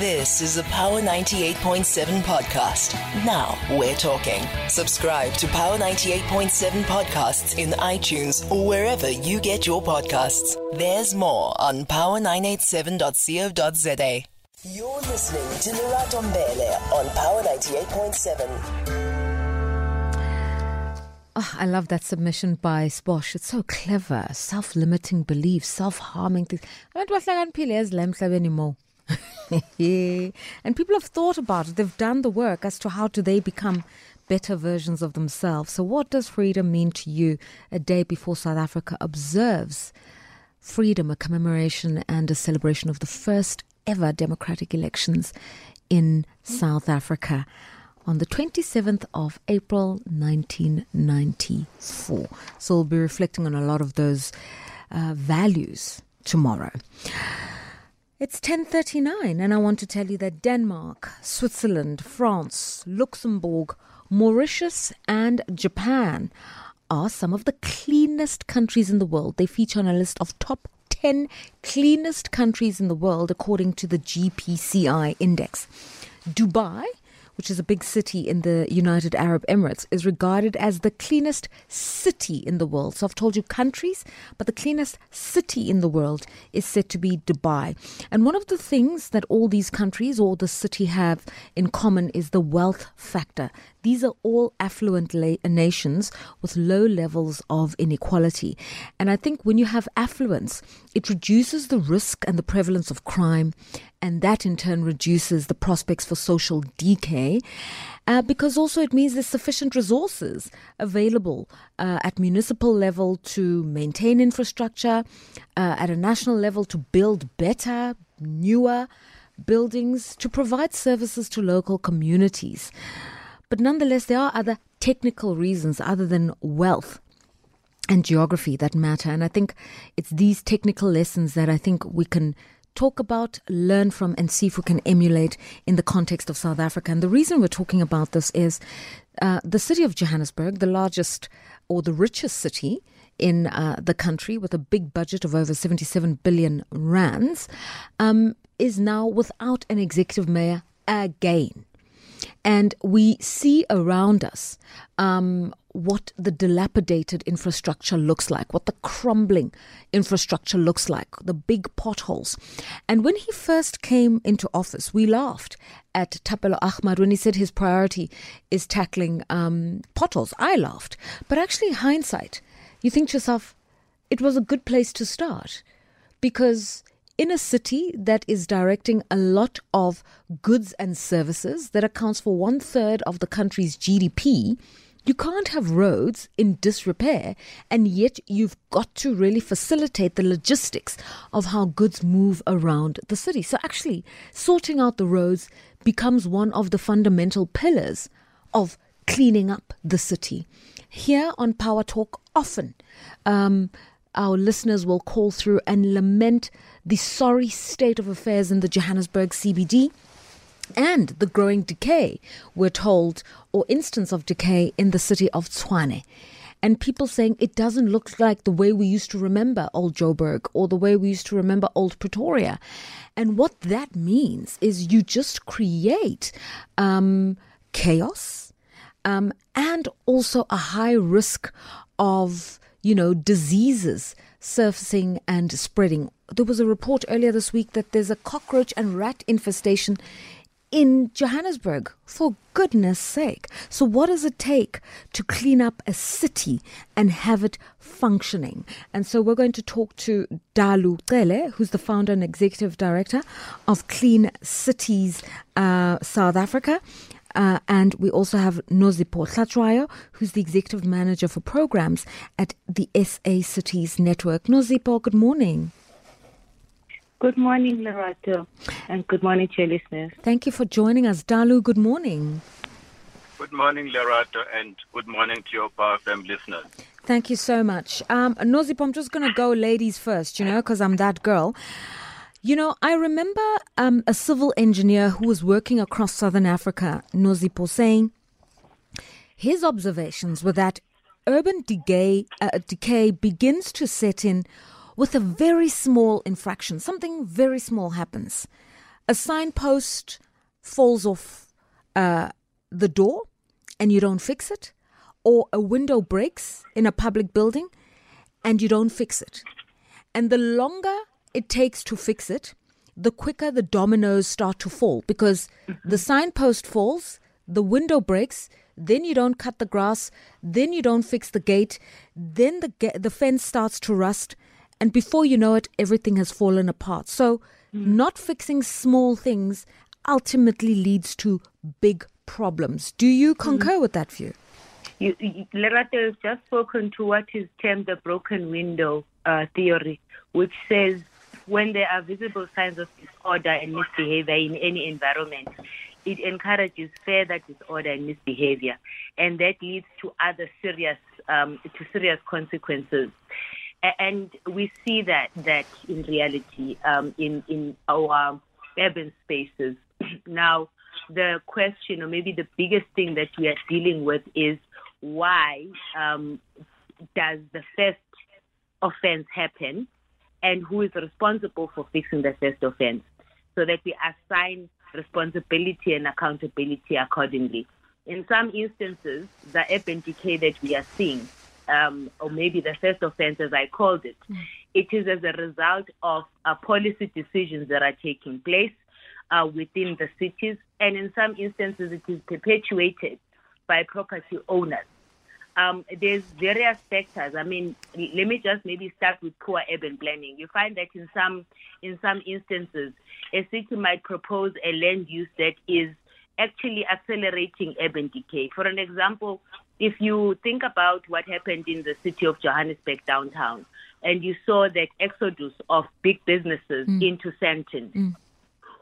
This is a Power 98.7 podcast. Now we're talking. Subscribe to Power 98.7 podcasts in iTunes or wherever you get your podcasts. There's more on power987.co.za. You're listening to Lerato Mbele on Power 98.7. Oh, ah, I love that submission by Sposh. It's so clever. Self-limiting beliefs, self-harming things. Abantu bahlakaniphile ezila emhlabeni mo. and people have thought about it. They've done the work as to how do they become better versions of themselves. So what does freedom mean to you a day before South Africa observes freedom, a commemoration and a celebration of the first ever democratic elections in South Africa? on the 27th of April 1994. So we'll be reflecting on a lot of those uh, values tomorrow. It's 10:39 and I want to tell you that Denmark, Switzerland, France, Luxembourg, Mauritius and Japan are some of the cleanest countries in the world. They feature on a list of top 10 cleanest countries in the world according to the GPCI index. Dubai which is a big city in the United Arab Emirates, is regarded as the cleanest city in the world. So I've told you countries, but the cleanest city in the world is said to be Dubai. And one of the things that all these countries or the city have in common is the wealth factor. These are all affluent la- nations with low levels of inequality. And I think when you have affluence, it reduces the risk and the prevalence of crime, and that in turn reduces the prospects for social decay. Uh, because also it means there's sufficient resources available uh, at municipal level to maintain infrastructure, uh, at a national level to build better, newer buildings, to provide services to local communities. But nonetheless, there are other technical reasons other than wealth and geography that matter. And I think it's these technical lessons that I think we can talk about, learn from, and see if we can emulate in the context of South Africa. And the reason we're talking about this is uh, the city of Johannesburg, the largest or the richest city in uh, the country with a big budget of over 77 billion rands, um, is now without an executive mayor again. And we see around us um, what the dilapidated infrastructure looks like, what the crumbling infrastructure looks like, the big potholes. And when he first came into office, we laughed at Thapelo Amad when he said his priority is tackling um, potholes. I laughed. But actually, hindsight, you think to yourself, it was a good place to start because in a city that is directing a lot of goods and services that accounts for one third of the country's GDP, you can't have roads in disrepair, and yet you've got to really facilitate the logistics of how goods move around the city. So, actually, sorting out the roads becomes one of the fundamental pillars of cleaning up the city. Here on Power Talk, often um, our listeners will call through and lament the sorry state of affairs in the Johannesburg CBD and the growing decay, we're told, or instance of decay in the city of Tshwane. And people saying it doesn't look like the way we used to remember old Joburg or the way we used to remember old Pretoria. And what that means is you just create um, chaos um, and also a high risk of you know, diseases surfacing and spreading. There was a report earlier this week that there's a cockroach and rat infestation in Johannesburg, for goodness sake. So, what does it take to clean up a city and have it functioning? And so, we're going to talk to Dalu Cele, who's the founder and executive director of Clean Cities uh, South Africa. Uh, and we also have Nosipho Hlatshwayo, who's the executive manager for programs at the SA Cities Network. Nosipho, good morning. Good morning, Lerato, and good morning to your listeners. Thank you for joining us. Dalu, good morning. Good morning, Lerato, and good morning to your Power FM listeners. Thank you so much. Um, Nosipho, I'm just going to go ladies first, you know, because I'm that girl. You know, I remember um, a civil engineer who was working across southern Africa, Nosipho, saying his observations were that urban decay, uh, decay begins to set in with a very small infraction. Something very small happens. a signpost falls off uh, the door and you don't fix it, or a window breaks in a public building and you don't fix it. And the longer it takes to fix it, the quicker the dominoes start to fall because the signpost falls, the window breaks, then you don't cut the grass, then you don't fix the gate, then the ga- the fence starts to rust, and before you know it, everything has fallen apart. So, not fixing small things ultimately leads to big problems. Do you concur with that view? You, you, Lerato has just spoken to what is termed the broken window uh, theory, which says when there are visible signs of disorder and misbehavior in any environment, it encourages further disorder and misbehavior, and that leads to other serious um, to serious consequences. And we see that that in reality um, in in our urban spaces. now, the question, or maybe the biggest thing that we are dealing with, is why um, does the first offense happen, and who is responsible for fixing the first offense, so that we assign responsibility and accountability accordingly. In some instances, the urban decay that we are seeing, um, or maybe the first offense, as I called it, it is as a result of uh, policy decisions that are taking place uh, within the cities, and in some instances, it is perpetuated by property owners. Um, there's various factors. I mean, let me just maybe start with poor urban planning. You find that in some in some instances, a city might propose a land use that is actually accelerating urban decay. For an example, if you think about what happened in the city of Johannesburg downtown, and you saw that exodus of big businesses mm. into Sandton, mm.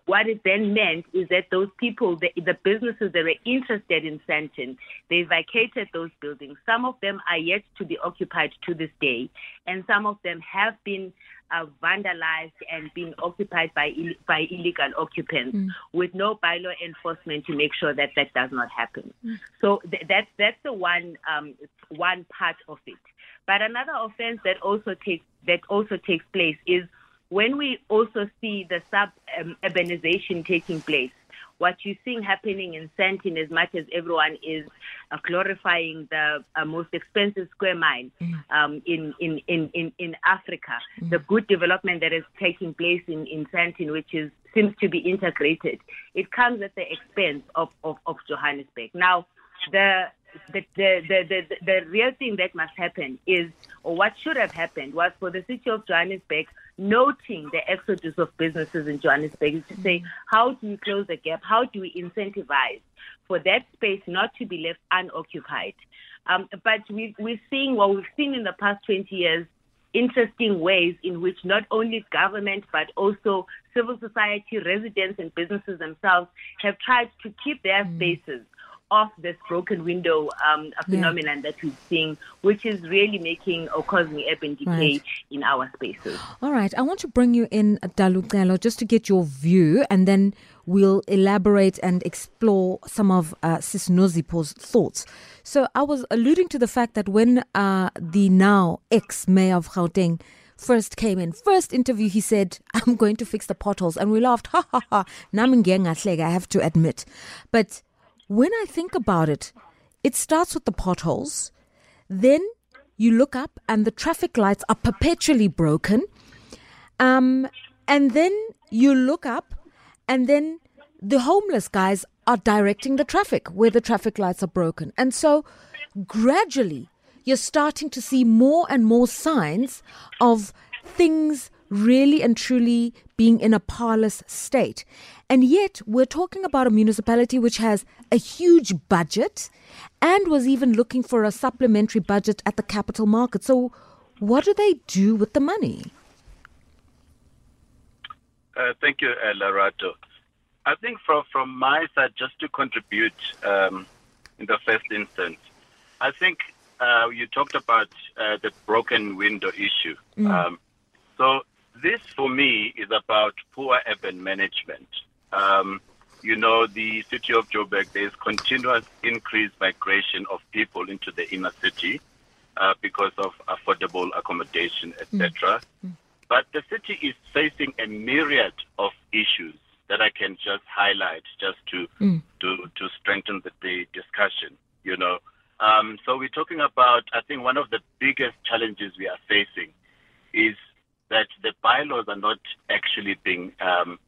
What it then meant is that those people, the, the businesses that were interested in Sandton, they vacated those buildings. Some of them are yet to be occupied to this day, and some of them have been uh, vandalized and been occupied by Ill- by illegal occupants with no bylaw enforcement to make sure that that does not happen. So th- that's that's the one um, one part of it. But another offense that also takes that also takes place is when we also see the sub um, urbanization taking place, what you're seeing happening in Sandton, as much as everyone is uh, glorifying the uh, most expensive square mile um, in, in, in, in, in Africa, the good development that is taking place in, in Sandton, which is seems to be integrated, it comes at the expense of, of, of Johannesburg. Now, the the, the, the, the, the real thing that must happen is, or what should have happened, was for the city of Johannesburg noting the exodus of businesses in Johannesburg to say, how do we close the gap? How do we incentivize for that space not to be left unoccupied? Um, but we, we're seeing what we've seen in the past 20 years interesting ways in which not only government but also civil society, residents, and businesses themselves have tried to keep their spaces off this broken window um, a phenomenon that we're seeing, which is really making or causing urban decay Right. in our spaces. All right, I want to bring you in, Dalu Cele, just to get your view, and then we'll elaborate and explore some of uh, Sis Nosipho's thoughts. So I was alluding to the fact that when uh, the now ex-mayor of Gauteng first came in, first interview, he said, I'm going to fix the potholes. And we laughed, ha ha ha, I have to admit. But when I think about it, it starts with the potholes. Then you look up and the traffic lights are perpetually broken. Um, and then you look up and then the homeless guys are directing the traffic where the traffic lights are broken. And so gradually you're starting to see more and more signs of things really and truly being in a parlous state. And yet, we're talking about a municipality which has a huge budget and was even looking for a supplementary budget at the capital market. So, what do they do with the money? Uh, thank you, uh, Lerato. I think from from my side, just to contribute um, in the first instance, I think uh, you talked about uh, the broken window issue. Um, so this, for me, is about poor urban management. Um, you know, the city of Joburg, there is continuous increased migration of people into the inner city uh, because of affordable accommodation, etc. But the city is facing a myriad of issues that I can just highlight just to Mm. to to strengthen the, the discussion. You know, um, so we're talking about. I think one of the biggest challenges we are facing is that the bylaws are not actually being um,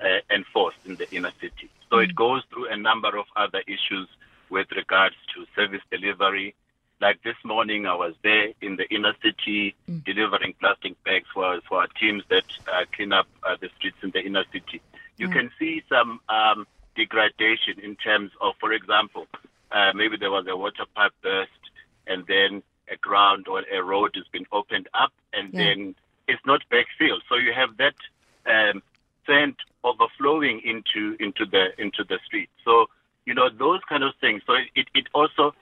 uh, enforced in the inner city. So it goes through a number of other issues with regards to service delivery. Like this morning, I was there in the inner city delivering plastic bags for, for our teams that uh, clean up uh, the streets in the inner city. You can see some um, degradation in terms of, for example, uh, maybe there was a water pipe burst and then a ground or a road has been opened up and Yeah. then it's not backfilled. So you have that um, sand overflowing into into the into the street. So you know those kind of things. So it it also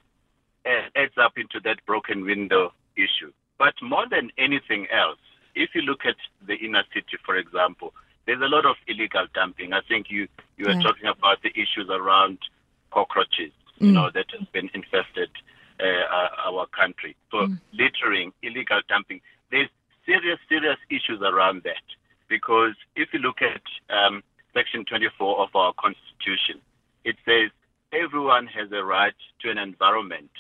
uh, adds up into that broken window issue. But more than anything else, if you look at the inner city, for example, there's a lot of illegal dumping. I think you you were Yeah. talking about the issues around cockroaches, you know, that has been infested uh, our country. So littering, illegal dumping. There's serious, serious issues around that because if you look at um, Section 24 of our Constitution, it says everyone has a right to an environment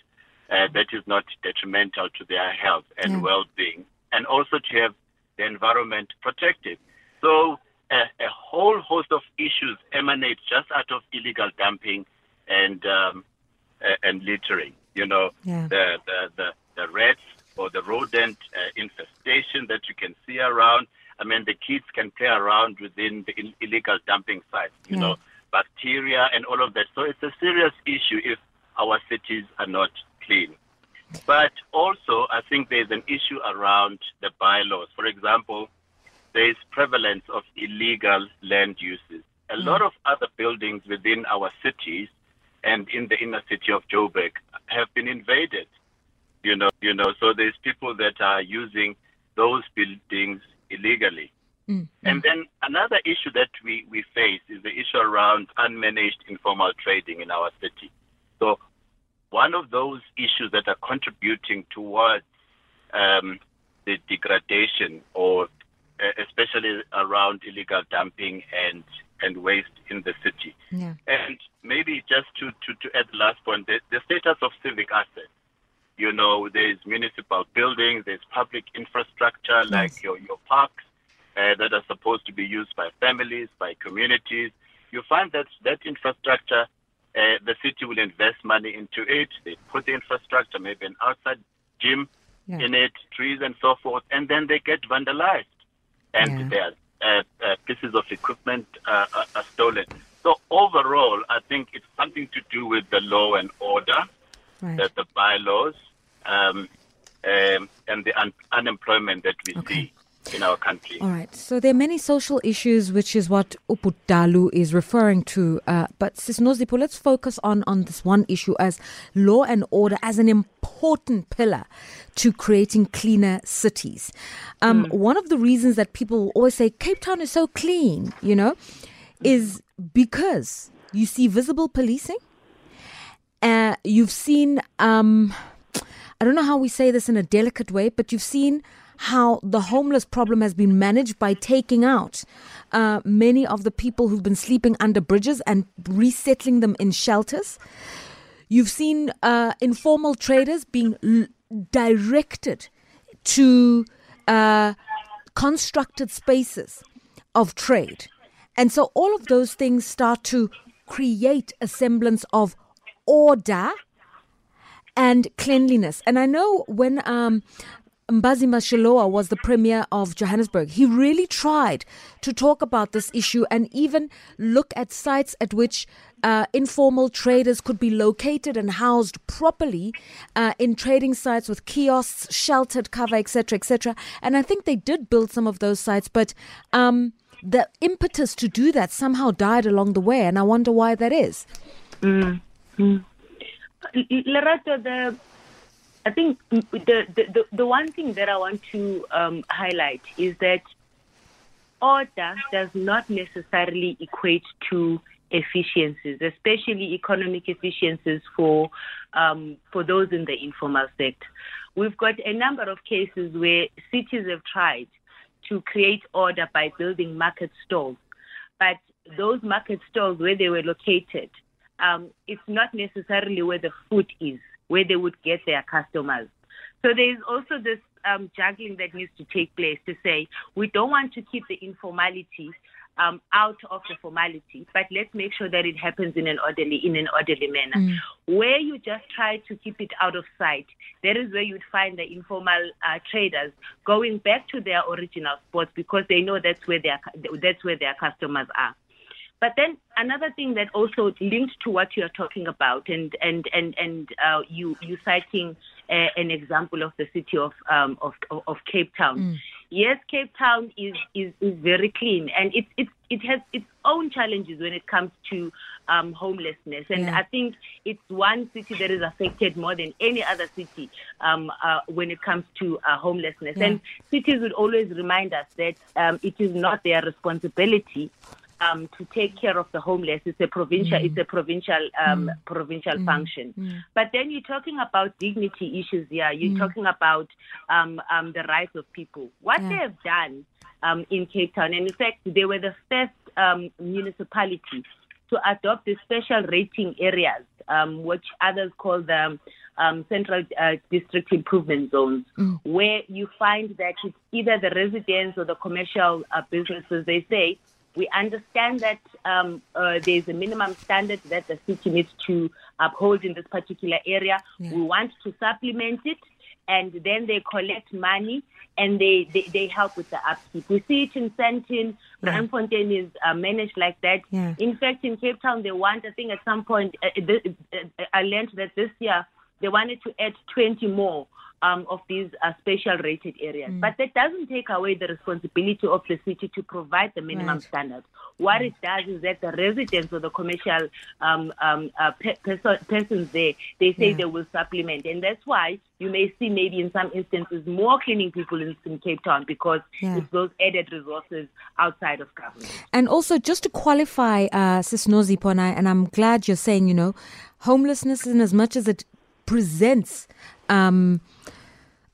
uh, that is not detrimental to their health and Yeah. well-being, and also to have the environment protected. So a, a whole host of issues emanate just out of illegal dumping and um, uh, and littering. You know, Yeah. the, the, the, the rats or the rodent uh, infestation that you can see around. I mean, the kids can play around within the Ill- illegal dumping sites, you Yeah. know, bacteria and all of that. So it's a serious issue if our cities are not clean. But also, I think there's an issue around the bylaws. For example, there is prevalence of illegal land uses. A lot of other buildings within our cities and in the inner city of Joburg have been invaded. You know, you know, so there's people that are using those buildings illegally. And then another issue that we, we face is the issue around unmanaged informal trading in our city. So one of those issues that are contributing towards um, the degradation or uh, especially around illegal dumping and, and waste in the city. Yeah. And maybe just to, to, to add the last point, the, the status of civic assets. You know, there's municipal buildings, there's public infrastructure like your, your parks uh, that are supposed to be used by families, by communities. You find that that infrastructure, uh, the city will invest money into it. They put the infrastructure, maybe an outside gym Yeah. in it, trees and so forth, and then they get vandalized. And Yeah. their uh, uh, pieces of equipment uh, are, are stolen. So overall, I think it's something to do with the law and order, Right. that the bylaws, um, um, and the un- unemployment that we Okay. see in our country. All right. So there are many social issues, which is what Uputalu is referring to. Uh, but Sis Nosipho, let's focus on, on this one issue as law and order as an important pillar to creating cleaner cities. Um, One of the reasons that people always say Cape Town is so clean, you know, is because you see visible policing. Uh, you've seen, um, I don't know how we say this in a delicate way, but you've seen how the homeless problem has been managed by taking out uh, many of the people who've been sleeping under bridges and resettling them in shelters. You've seen uh, informal traders being l- directed to uh, constructed spaces of trade. And so all of those things start to create a semblance of order and cleanliness. And I know when um, Mbhazima Shilowa was the premier of Johannesburg, he really tried to talk about this issue and even look at sites at which uh, informal traders could be located and housed properly uh, in trading sites with kiosks, sheltered cover, etc., etc. And I think they did build some of those sites, but um, the impetus to do that somehow died along the way, and I wonder why that is. Lerato, the I think the, the the the one thing that I want to um, highlight is that order does not necessarily equate to efficiencies, especially economic efficiencies for um, for those in the informal sector. We've got a number of cases where cities have tried to create order by building market stalls, but those market stalls where they were located, um, it's not necessarily where the food is, where they would get their customers. So there is also this um, juggling that needs to take place to say we don't want to keep the informality um, out of the formality, but let's make sure that it happens in an orderly in an orderly manner. Mm. Where you just try to keep it out of sight, that is where you'd find the informal uh, traders going back to their original spots because they know that's where their that's where their customers are. But then another thing that also linked to what you are talking about, and and and and uh, you you citing uh, an example of the city of um, of, of Cape Town. Mm. Yes, Cape Town is, is is very clean, and it it it has its own challenges when it comes to um, homelessness. And Yeah. I think it's one city that is affected more than any other city um, uh, when it comes to uh, homelessness. Yeah. And cities would always remind us that um, it is not their responsibility um, to take care of the homeless. It's a provincial, it's a provincial, um, provincial function. But then you're talking about dignity issues here. You're talking about um, um, the rights of people. What Yeah. they have done um, in Cape Town, and in fact, they were the first um, municipality to adopt the special rating areas, um, which others call the um, Central uh, District Improvement Zones, where you find that it's either the residents or the commercial uh, businesses. They say we understand that um, uh, there's a minimum standard that the city needs to uphold in this particular area. Yeah. We want to supplement it, and then they collect money and they, they, they help with the upkeep. We see it in Sandton. Yeah. Is uh, managed like that. Yeah. In fact, in Cape Town, they want, I think at some point, uh, th- uh, I learned that this year they wanted to add 20 more um, of these uh, special rated areas. Mm. But that doesn't take away the responsibility of the city to provide the minimum Right. standard. What it does is that the residents or the commercial um, um, uh, pe- perso- persons there, they say Yeah. they will supplement. And that's why you may see maybe in some instances more cleaning people in, in Cape Town because Yeah. it's those added resources outside of government. And also, just to qualify, uh, Sis Nosipho, and, I, and I'm glad you're saying, you know, homelessness, in as much as it presents um,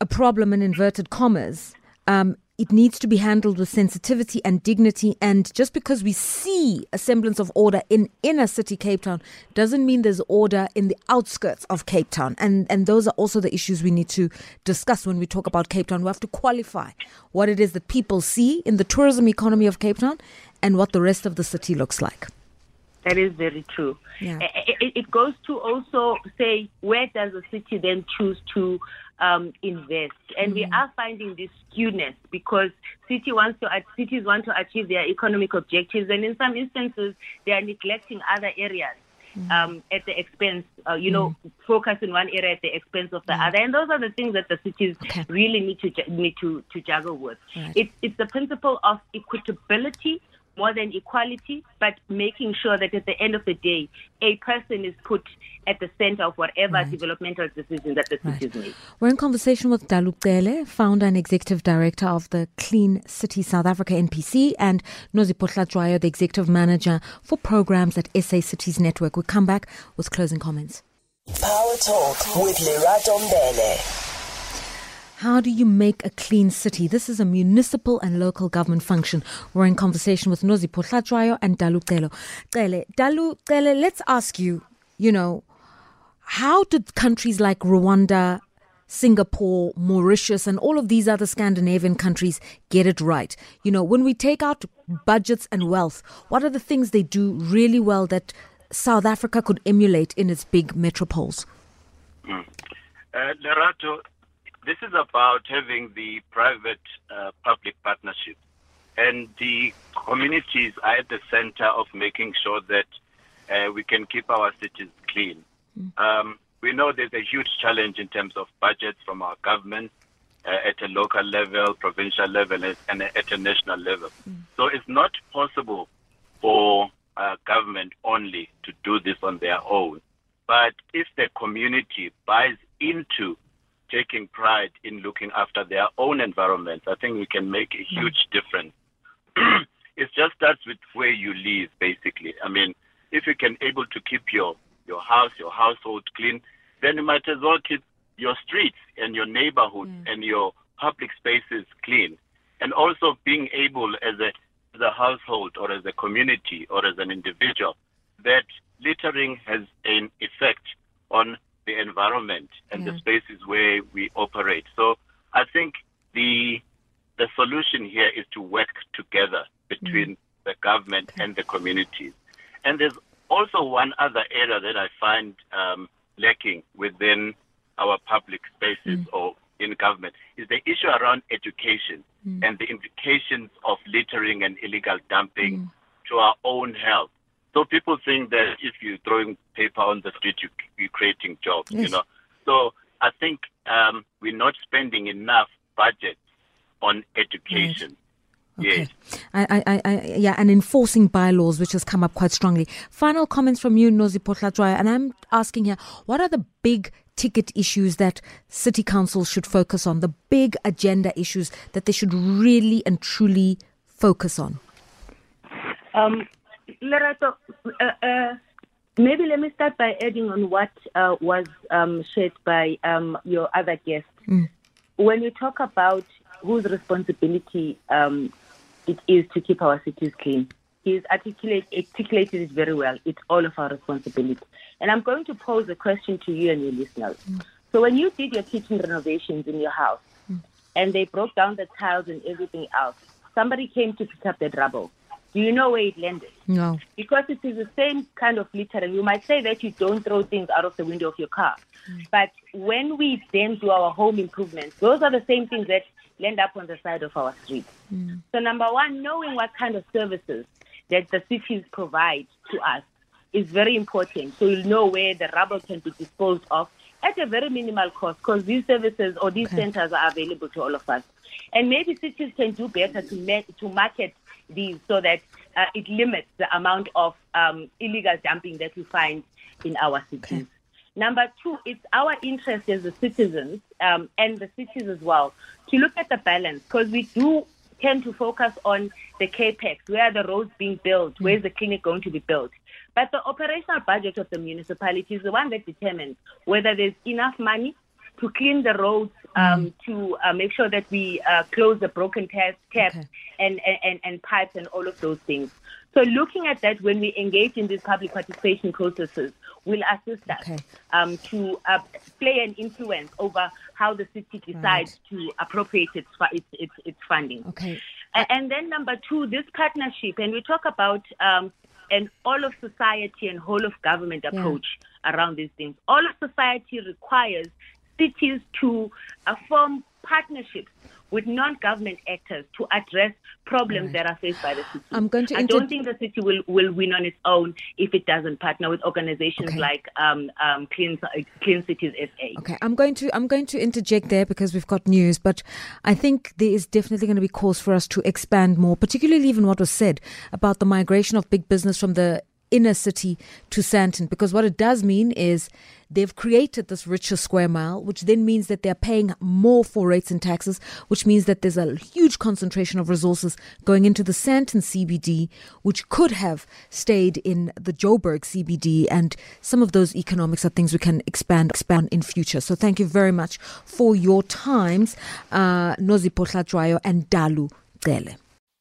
a problem in inverted commas, um, it needs to be handled with sensitivity and dignity. And just because we see a semblance of order in inner city Cape Town doesn't mean there's order in the outskirts of Cape Town. And and those are also the issues we need to discuss when we talk about Cape Town. We have to qualify what it is that people see in the tourism economy of Cape Town and what the rest of the city looks like. That is very true. Yeah. I- I- It goes to also say where does the city then choose to um, invest, and we are finding this skewness because city wants to cities want to achieve their economic objectives, and in some instances they are neglecting other areas. Um, at the expense, uh, you know, focus in one area at the expense of the other, and those are the things that the cities Okay. really need to need to, to juggle with. Right. It's it's the principle of equitability more than equality, but making sure that at the end of the day, a person is put at the center of whatever developmental decision that the Right. cities make. We're in conversation with Dalu Cele, founder and executive director of the Clean City South Africa NPC, and Nosipho Hlatshwayo, the executive manager for programs at SA Cities Network. We'll come back with closing comments. Power Talk with Lerato Mbele. How do you make a clean city? This is a municipal and local government function. We're in conversation with Nosipho Hlatshwayo and Dalu. Cele, Dalu Cele, let's ask you, you know, how did countries like Rwanda, Singapore, Mauritius, and all of these other Scandinavian countries get it right? You know, when we take out budgets and wealth, what are the things they do really well that South Africa could emulate in its big metropoles? Uh, Lerato, this is about having the private uh, public partnership. And the communities are at the center of making sure that uh, we can keep our cities clean. Um, we know there's a huge challenge in terms of budgets from our government uh, at a local level, provincial level, and at a national level. So it's not possible for uh, government only to do this on their own. But if the community buys into taking pride in looking after their own environment, I think we can make a hmm. huge difference. it just starts with where you live, basically. I mean, if you can able to keep your, your house, your household clean, then you might as well keep your streets and your neighborhood hmm. and your public spaces clean. And also being able as a as a household or as a community or as an individual that littering has an effect on the environment and Yeah. the spaces where we operate. So I think the the solution here is to work together between mm. the government and the communities. And there's also one other area that I find um, lacking within our public spaces mm. or in government is the issue around education mm. and the implications of littering and illegal dumping to our own health. So people think that if you're throwing paper on the street, you, you're creating jobs, you know. So I think um, we're not spending enough budget on education. Okay. Yes. I, I, I, I, yeah, and enforcing bylaws, which has come up quite strongly. Final comments from you, Nosipho Hlatshwayo, and I'm asking here, what are the big ticket issues that city councils should focus on, the big agenda issues that they should really and truly focus on? Um, Lerato, uh, uh, maybe let me start by adding on what uh, was um, shared by um, your other guest. When you talk about whose responsibility um, it is to keep our cities clean, he's articulate, articulated it very well. It's all of our responsibility. And I'm going to pose a question to you and your listeners. So when you did your kitchen renovations in your house, and they broke down the tiles and everything else, somebody came to pick up the rubble. Do you know where it landed? No. because it is the same kind of littering. You might say that you don't throw things out of the window of your car, mm. but when we then do our home improvements, those are the same things that land up on the side of our street. Mm. So, number one, knowing what kind of services that the cities provide to us is very important. So you'll know where the rubble can be disposed of at a very minimal cost because these services or these Okay. centers are available to all of us. And maybe cities can do better to, ma- to market these so that uh, it limits the amount of um, illegal dumping that we find in our cities. Number two, it's our interest as the citizens um, and the cities as well to look at the balance because we do tend to focus on the capex, where are the roads being built, where's the clinic going to be built. But the operational budget of the municipality is the one that determines whether there's enough money to clean the roads, um, to uh, make sure that we uh, close the broken taps, taps Okay. and, and, and pipes and all of those things. So looking at that when we engage in these public participation processes will assist us Okay. um, to uh, play an influence over how the city decides to appropriate its, its, its, its funding. Okay. A- And then number two, this partnership, and we talk about um, an all of society and whole of government Yeah. approach around these things. All of society requires cities to uh, form partnerships with non-government actors to address problems that are faced by the city. I'm going to I don't think the city will, will win on its own if it doesn't partner with organizations Okay. like um, um, Clean, uh, Clean Cities SA. Okay, I'm going to I'm going to interject there because we've got news, but I think there is definitely going to be cause for us to expand more, particularly even what was said about the migration of big business from the inner city to Sandton, because what it does mean is they've created this richer square mile, which then means that they're paying more for rates and taxes, which means that there's a huge concentration of resources going into the Sandton CBD, which could have stayed in the Joburg CBD, and some of those economics are things we can expand expand in future. So thank you very much for your times, uh, Nosipho Hlatshwayo and Dalu Cele.